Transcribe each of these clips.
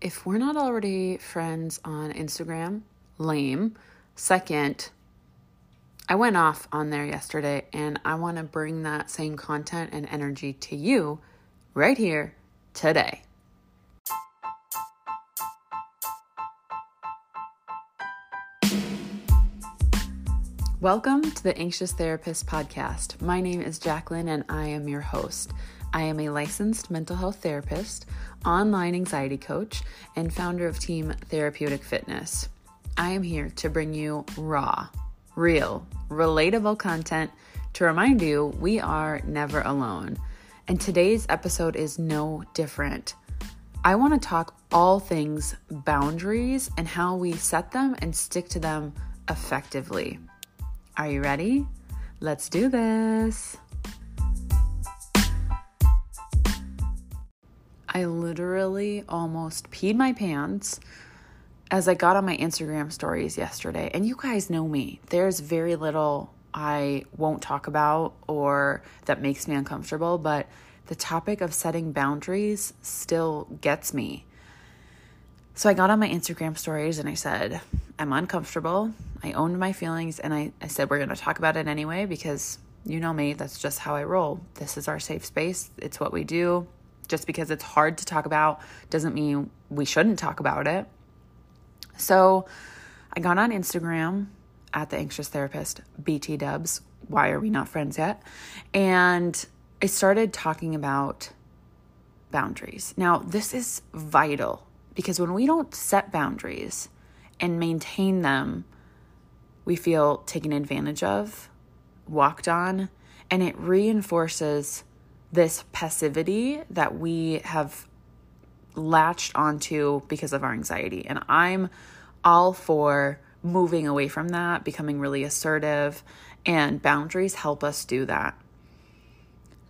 if we're not already friends on Instagram, lame. Second, I went off on there yesterday and I want to bring that same content and energy to you right here today. Welcome to the Anxious Therapist Podcast. My name is Jacqueline and I am your host. I am a licensed mental health therapist, online anxiety coach, and founder of Team Therapeutic Fitness. I am here to bring you raw, real, relatable content to remind you we are never alone. And today's episode is no different. I want to talk all things boundaries and how we set them and stick to them effectively. Are you ready? Let's do this. I literally almost peed my pants as I got on my Instagram stories yesterday. And you guys know me, there's very little I won't talk about or that makes me uncomfortable, but the topic of setting boundaries still gets me. So I got on my Instagram stories and I said, I'm uncomfortable. I owned my feelings and I, I said, we're going to talk about it anyway because you know me, that's just how I roll. This is our safe space, it's what we do. Just because it's hard to talk about doesn't mean we shouldn't talk about it. So I got on Instagram at the anxious therapist, BT Dubs. Why are we not friends yet? And I started talking about boundaries. Now, this is vital because when we don't set boundaries and maintain them, we feel taken advantage of, walked on, and it reinforces this passivity that we have latched onto because of our anxiety. And I'm all for moving away from that, becoming really assertive, and boundaries help us do that.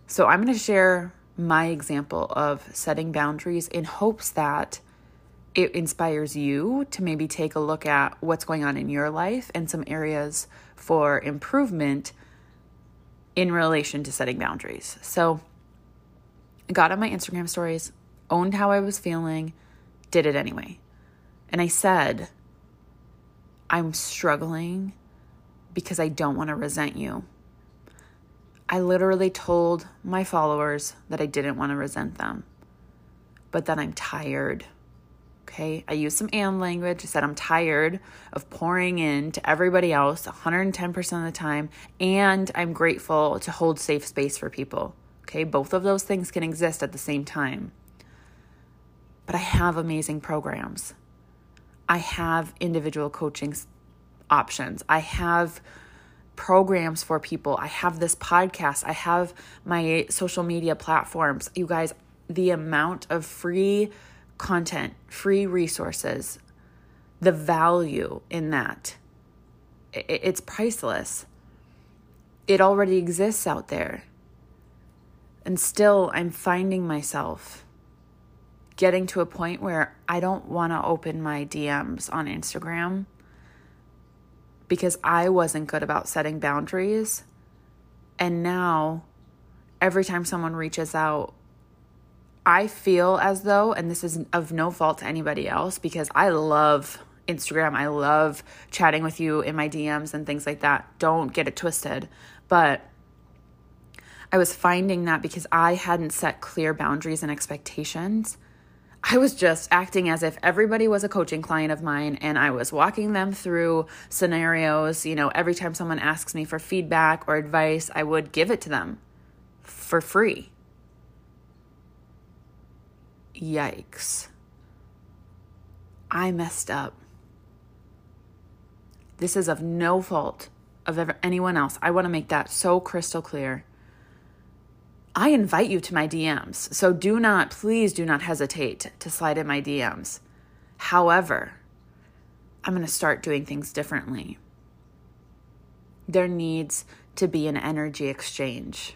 So I'm going to share my example of setting boundaries in hopes that it inspires you to maybe take a look at what's going on in your life and some areas for improvement in relation to setting boundaries. So, got on my Instagram stories, owned how I was feeling, did it anyway. And I said, I'm struggling because I don't want to resent you. I literally told my followers that I didn't want to resent them, but that I'm tired Okay. I used some and language. I said I'm tired of pouring in to everybody else 110% of the time. And I'm grateful to hold safe space for people. Okay. Both of those things can exist at the same time. But I have amazing programs. I have individual coaching options. I have programs for people. I have this podcast. I have my social media platforms. You guys, the amount of free content, free resources, the value in that, it's priceless. It already exists out there. And still, I'm finding myself getting to a point where I don't want to open my DMs on Instagram because I wasn't good about setting boundaries. And now, every time someone reaches out, I feel as though, and this is of no fault to anybody else, because I love Instagram. I love chatting with you in my DMs and things like that. Don't get it twisted. But I was finding that because I hadn't set clear boundaries and expectations, I was just acting as if everybody was a coaching client of mine and I was walking them through scenarios. You know, every time someone asks me for feedback or advice, I would give it to them for free Yikes. I messed up. This is of no fault of anyone else. I want to make that so crystal clear. I invite you to my DMs. So do not, please do not hesitate to slide in my DMs. However, I'm going to start doing things differently. There needs to be an energy exchange.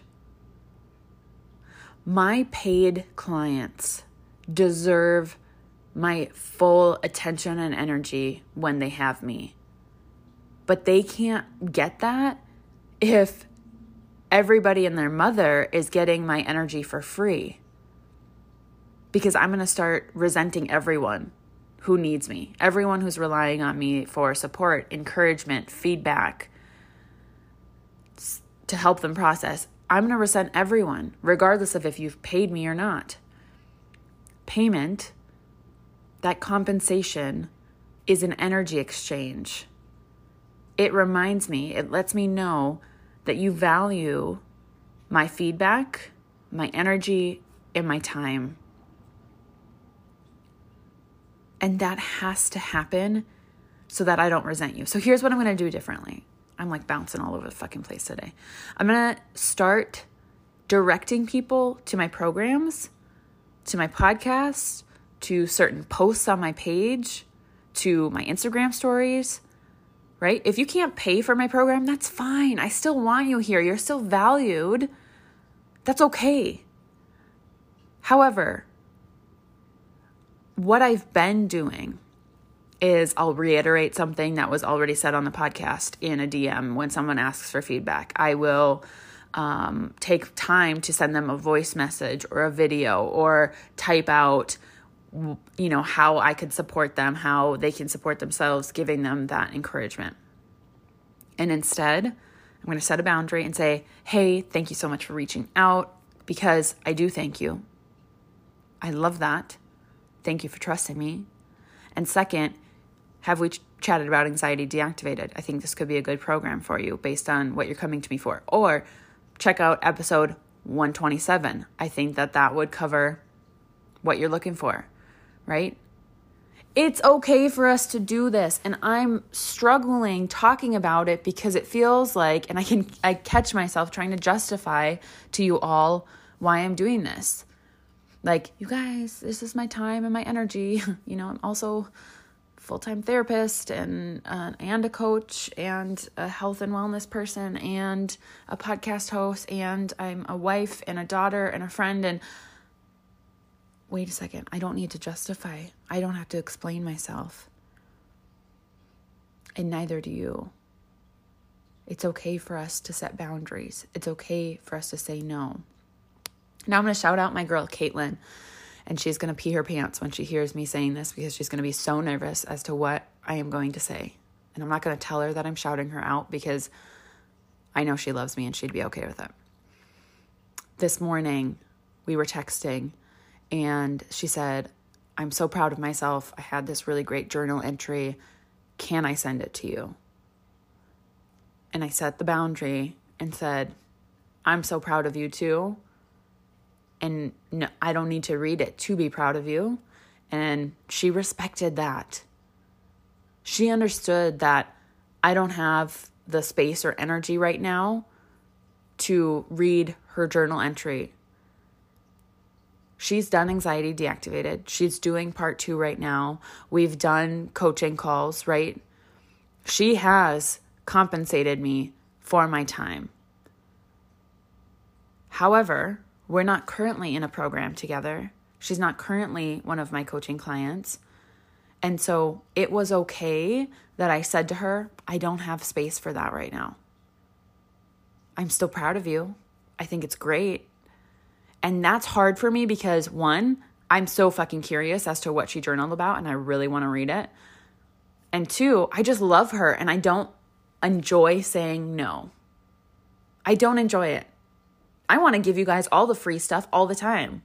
My paid clients deserve my full attention and energy when they have me. But they can't get that if everybody and their mother is getting my energy for free. Because I'm going to start resenting everyone who needs me, everyone who's relying on me for support, encouragement, feedback to help them process. I'm going to resent everyone, regardless of if you've paid me or not. Payment, that compensation, is an energy exchange. It reminds me, it lets me know that you value my feedback, my energy, and my time. And that has to happen so that I don't resent you. So here's what I'm going to do differently. I'm like bouncing all over the fucking place today. I'm going to start directing people to my programs, to my podcasts, to certain posts on my page, to my Instagram stories, right? If you can't pay for my program, that's fine. I still want you here. You're still valued. That's okay. However, what I've been doing is I'll reiterate something that was already said on the podcast in a DM when someone asks for feedback. I will um, take time to send them a voice message or a video or type out you know, how I could support them, how they can support themselves, giving them that encouragement. And instead, I'm going to set a boundary and say, hey, thank you so much for reaching out because I do thank you. I love that. Thank you for trusting me. And second, have we ch- chatted about anxiety deactivated? I think this could be a good program for you based on what you're coming to me for. Or check out episode 127. I think that that would cover what you're looking for right? It's okay for us to do this. And I'm struggling talking about it because it feels like, and I can, I catch myself trying to justify to you all why I'm doing this. Like, you guys, this is my time and my energy. You know, I'm also full-time therapist and uh, and a coach and a health and wellness person and a podcast host and I'm a wife and a daughter and a friend and wait a second, I don't need to justify. I don't have to explain myself. And neither do you. It's okay for us to set boundaries. It's okay for us to say no. Now I'm going to shout out my girl, Caitlin, and she's going to pee her pants when she hears me saying this because she's going to be so nervous as to what I am going to say. And I'm not going to tell her that I'm shouting her out because I know she loves me and she'd be okay with it. This morning, we were texting and she said, I'm so proud of myself. I had this really great journal entry. Can I send it to you? And I set the boundary and said, I'm so proud of you too. And no, I don't need to read it to be proud of you. And she respected that. She understood that I don't have the space or energy right now to read her journal entry She's done anxiety deactivated. She's doing part two right now. We've done coaching calls, right? She has compensated me for my time. However, we're not currently in a program together. She's not currently one of my coaching clients. And so it was okay that I said to her, I don't have space for that right now. I'm still proud of you. I think it's great. And that's hard for me because one, I'm so fucking curious as to what she journaled about and I really want to read it. And two, I just love her and I don't enjoy saying no. I don't enjoy it. I want to give you guys all the free stuff all the time.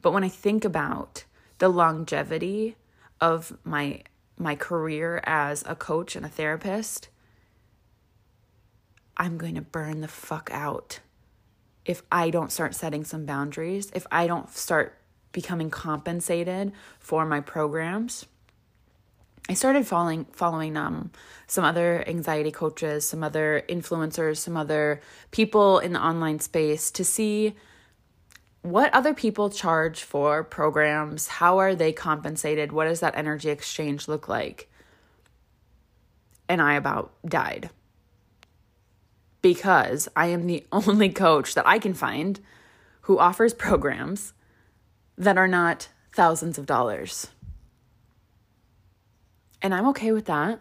But when I think about the longevity of my my career as a coach and a therapist, I'm going to burn the fuck out if I don't start setting some boundaries, if I don't start becoming compensated for my programs, I started following following um some other anxiety coaches, some other influencers, some other people in the online space to see what other people charge for programs, how are they compensated, what does that energy exchange look like? And I about died. Because I am the only coach that I can find who offers programs that are not thousands of dollars. And I'm okay with that.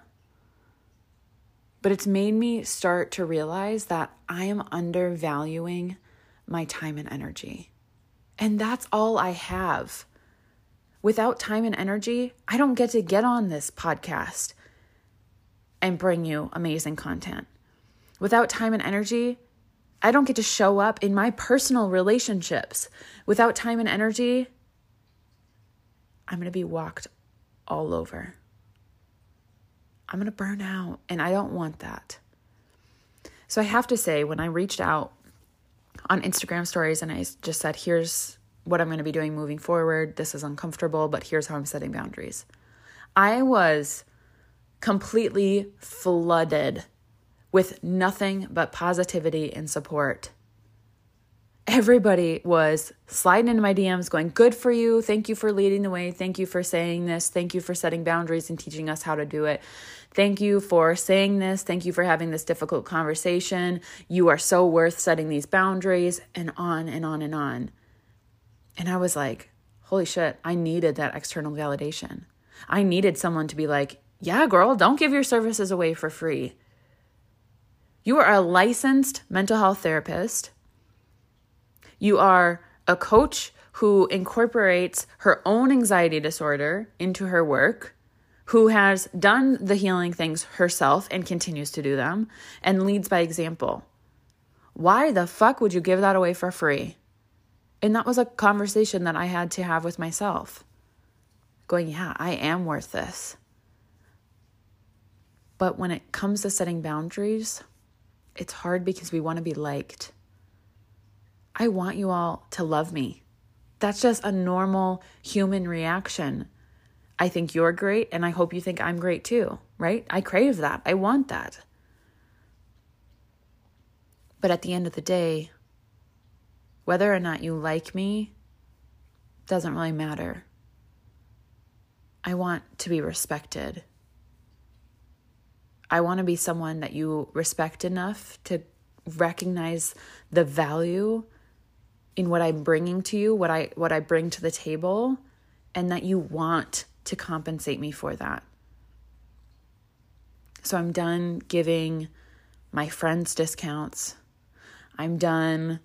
But it's made me start to realize that I am undervaluing my time and energy. And that's all I have. Without time and energy, I don't get to get on this podcast and bring you amazing content. Without time and energy, I don't get to show up in my personal relationships. Without time and energy, I'm going to be walked all over. I'm going to burn out, and I don't want that. So I have to say, when I reached out on Instagram stories and I just said, here's what I'm going to be doing moving forward, this is uncomfortable, but here's how I'm setting boundaries. I was completely flooded with nothing but positivity and support everybody was sliding into my DMs going, Good for you. Thank you for leading the way. Thank you for saying this. Thank you for setting boundaries and teaching us how to do it. Thank you for saying this. Thank you for having this difficult conversation. You are so worth setting these boundaries, and on and on and on. And I was like, Holy shit, I needed that external validation. I needed someone to be like, Yeah, girl, don't give your services away for free. You are a licensed mental health therapist you are a coach who incorporates her own anxiety disorder into her work, who has done the healing things herself and continues to do them, and leads by example. Why the fuck would you give that away for free? And that was a conversation that I had to have with myself. Going, yeah, I am worth this. But when it comes to setting boundaries, it's hard because we want to be liked. I want you all to love me. That's just a normal human reaction. I think you're great, and I hope you think I'm great too, right? I crave that. I want that. But at the end of the day, whether or not you like me doesn't really matter. I want to be respected. I want to be someone that you respect enough to recognize the value in what I'm bringing to you, what I what I bring to the table, and that you want to compensate me for that. So I'm done giving my friends discounts. I'm done,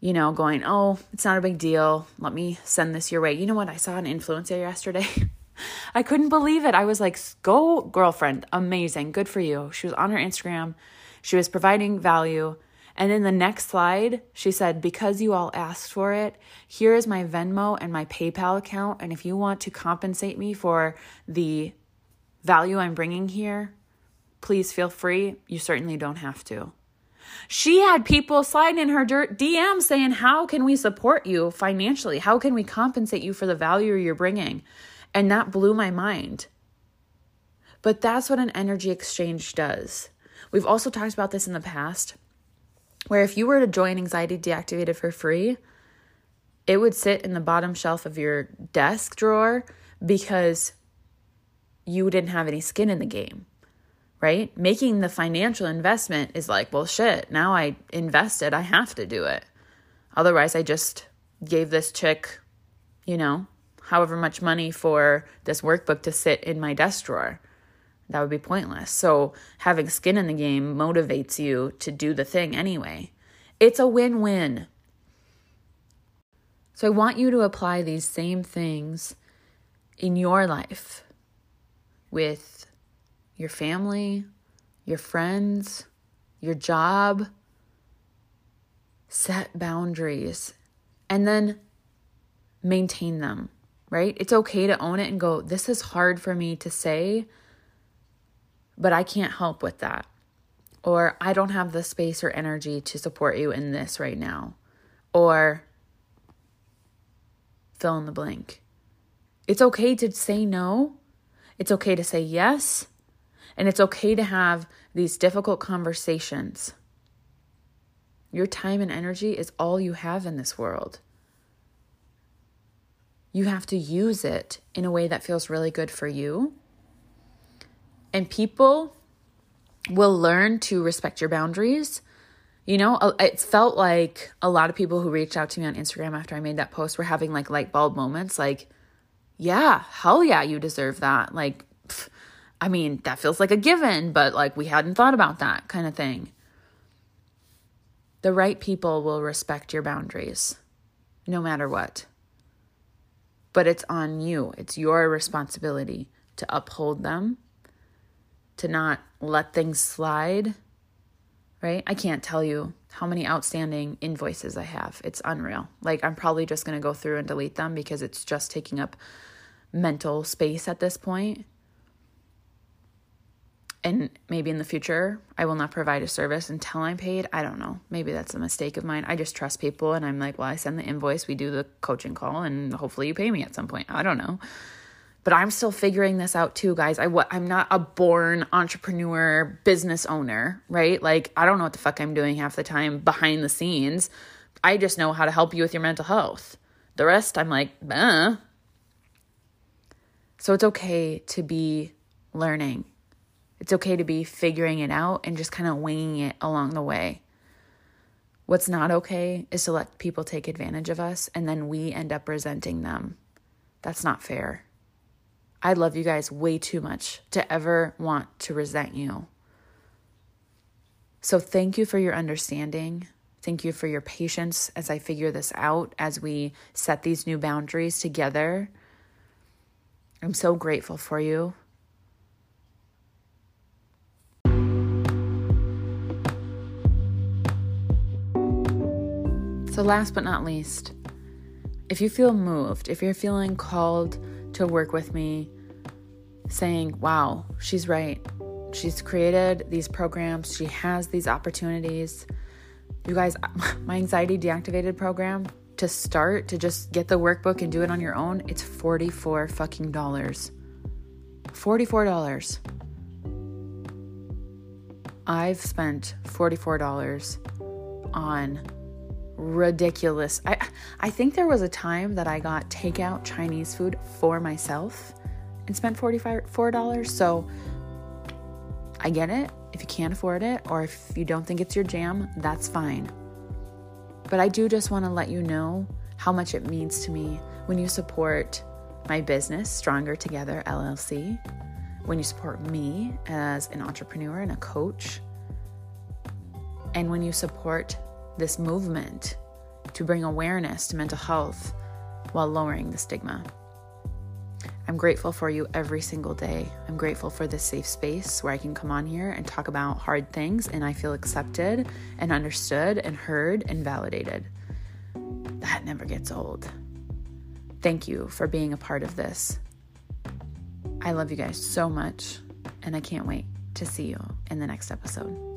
you know, going, "Oh, it's not a big deal. Let me send this your way." You know what? I saw an influencer yesterday. I couldn't believe it. I was like, "Go, girlfriend. Amazing. Good for you." She was on her Instagram. She was providing value and in the next slide, she said, Because you all asked for it, here is my Venmo and my PayPal account. And if you want to compensate me for the value I'm bringing here, please feel free. You certainly don't have to. She had people sliding in her DM saying, How can we support you financially? How can we compensate you for the value you're bringing? And that blew my mind. But that's what an energy exchange does. We've also talked about this in the past where if you were to join Anxiety Deactivated for free, it would sit in the bottom shelf of your desk drawer because you didn't have any skin in the game, right? Making the financial investment is like, well, shit, now I invested, I have to do it. Otherwise, I just gave this chick, you know, however much money for this workbook to sit in my desk drawer that would be pointless. So having skin in the game motivates you to do the thing anyway. It's a win win. So I want you to apply these same things in your life with your family, your friends, your job. Set boundaries and then maintain them, right? It's okay to own it and go, this is hard for me to say but I can't help with that. Or I don't have the space or energy to support you in this right now. Or fill in the blank. It's okay to say no. It's okay to say yes. And it's okay to have these difficult conversations. Your time and energy is all you have in this world. You have to use it in a way that feels really good for you. And people will learn to respect your boundaries. You know, it felt like a lot of people who reached out to me on Instagram after I made that post were having like light bulb moments like, yeah, hell yeah, you deserve that. Like, pff, I mean, that feels like a given, but like we hadn't thought about that kind of thing. The right people will respect your boundaries no matter what. But it's on you, it's your responsibility to uphold them, to not let things slide, right? I can't tell you how many outstanding invoices I have. It's unreal. Like, I'm probably just going to go through and delete them because it's just taking up mental space at this point and maybe in the future I will not provide a service until I'm paid. I don't know. Maybe that's a mistake of mine. I just trust people and I'm like, well, I send the invoice, we do the coaching call, and hopefully you pay me at some point. I don't know. But I'm still figuring this out too, guys. I what I'm not a born entrepreneur, business owner, right? Like I don't know what the fuck I'm doing half the time behind the scenes. I just know how to help you with your mental health. The rest I'm like, eh. So it's okay to be learning it's okay to be figuring it out and just kind of winging it along the way. What's not okay is to let people take advantage of us and then we end up resenting them. That's not fair. I love you guys way too much to ever want to resent you. So, thank you for your understanding. Thank you for your patience as I figure this out, as we set these new boundaries together. I'm so grateful for you. So, last but not least, if you feel moved, if you're feeling called to work with me, saying, wow, she's right. She's created these programs, she has these opportunities. You guys, my anxiety deactivated program to start, to just get the workbook and do it on your own, it's 44 fucking dollars. $44. I've spent $44 on ridiculous. I I think there was a time that I got takeout Chinese food for myself and spent $44. So I get it. If you can't afford it or if you don't think it's your jam, that's fine. But I do just want to let you know how much it means to me when you support my business, Stronger Together LLC, when you support me as an entrepreneur and a coach, and when you support this movement to bring awareness to mental health while lowering the stigma. I'm grateful for you every single day. I'm grateful for this safe space where I can come on here and talk about hard things and I feel accepted and understood and heard and validated. That never gets old. Thank you for being a part of this. I love you guys so much and I can't wait to see you in the next episode.